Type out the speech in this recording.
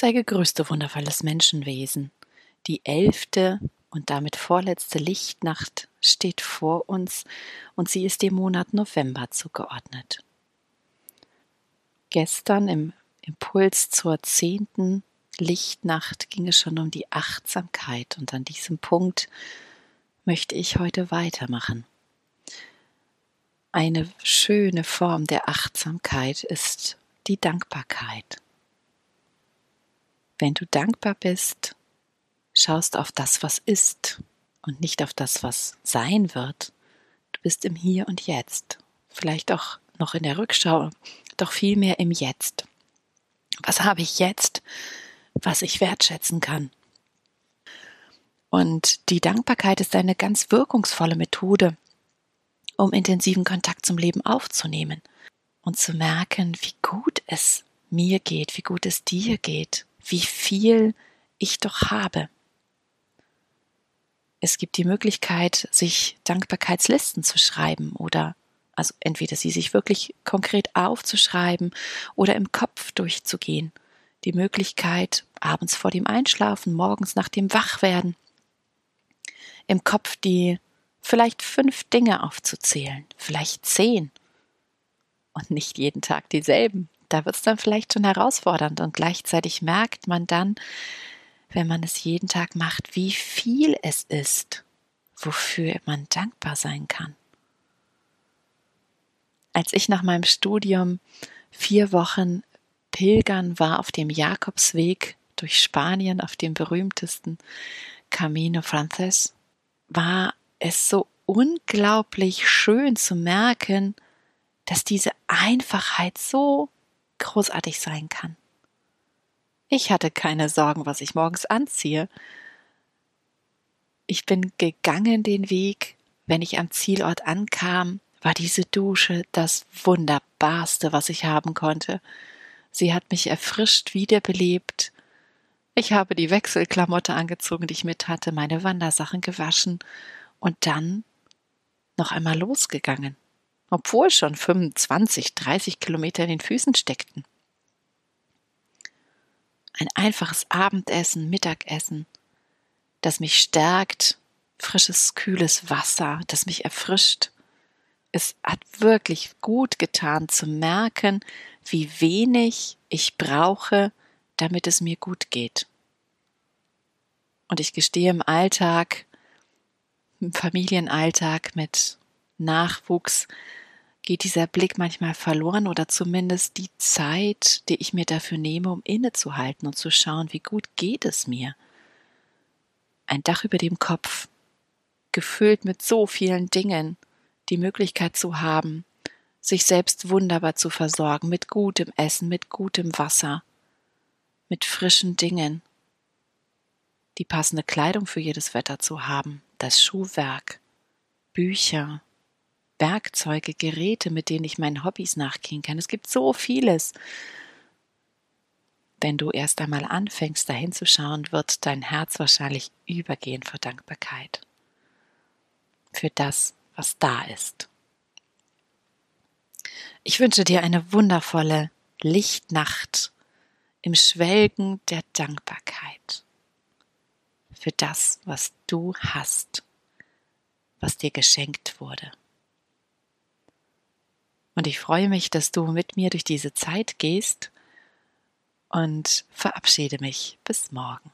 Sei gegrüßt, du wundervolles Menschenwesen. Die elfte und damit vorletzte Lichtnacht steht vor uns und sie ist dem Monat November zugeordnet. Gestern im Impuls zur zehnten Lichtnacht ging es schon um die Achtsamkeit und an diesem Punkt möchte ich heute weitermachen. Eine schöne Form der Achtsamkeit ist die Dankbarkeit. Wenn du dankbar bist, schaust auf das, was ist und nicht auf das, was sein wird. Du bist im Hier und Jetzt, vielleicht auch noch in der Rückschau, doch vielmehr im Jetzt. Was habe ich jetzt, was ich wertschätzen kann? Und die Dankbarkeit ist eine ganz wirkungsvolle Methode, um intensiven Kontakt zum Leben aufzunehmen und zu merken, wie gut es mir geht, wie gut es dir geht, wie viel ich doch habe. Es gibt die Möglichkeit, sich Dankbarkeitslisten zu schreiben oder also entweder sie sich wirklich konkret aufzuschreiben oder im Kopf durchzugehen. Die Möglichkeit, abends vor dem Einschlafen, morgens nach dem Wachwerden, im Kopf die vielleicht fünf Dinge aufzuzählen, vielleicht zehn. Und nicht jeden Tag dieselben. Da wird es dann vielleicht schon herausfordernd und gleichzeitig merkt man dann, wenn man es jeden Tag macht, wie viel es ist, wofür man dankbar sein kann. Als ich nach meinem Studium vier Wochen pilgern war auf dem Jakobsweg durch Spanien, auf dem berühmtesten Camino Frances, war es so unglaublich schön zu merken, dass diese Einfachheit so großartig sein kann. Ich hatte keine Sorgen, was ich morgens anziehe. Ich bin gegangen den Weg. Wenn ich am Zielort ankam, war diese Dusche das Wunderbarste, was ich haben konnte. Sie hat mich erfrischt, wiederbelebt. Ich habe die Wechselklamotte angezogen, die ich mit hatte, meine Wandersachen gewaschen und dann noch einmal losgegangen, obwohl schon 25, 30 Kilometer in den Füßen steckten ein einfaches Abendessen, Mittagessen, das mich stärkt, frisches, kühles Wasser, das mich erfrischt. Es hat wirklich gut getan zu merken, wie wenig ich brauche, damit es mir gut geht. Und ich gestehe im Alltag, im Familienalltag mit Nachwuchs, geht dieser Blick manchmal verloren oder zumindest die Zeit, die ich mir dafür nehme, um innezuhalten und zu schauen, wie gut geht es mir. Ein Dach über dem Kopf, gefüllt mit so vielen Dingen, die Möglichkeit zu haben, sich selbst wunderbar zu versorgen, mit gutem Essen, mit gutem Wasser, mit frischen Dingen, die passende Kleidung für jedes Wetter zu haben, das Schuhwerk, Bücher, Werkzeuge, Geräte, mit denen ich meinen Hobbys nachgehen kann. Es gibt so vieles. Wenn du erst einmal anfängst, dahin zu schauen, wird dein Herz wahrscheinlich übergehen vor Dankbarkeit. Für das, was da ist. Ich wünsche dir eine wundervolle Lichtnacht im Schwelgen der Dankbarkeit für das, was du hast, was dir geschenkt wurde. Und ich freue mich, dass du mit mir durch diese Zeit gehst und verabschiede mich bis morgen.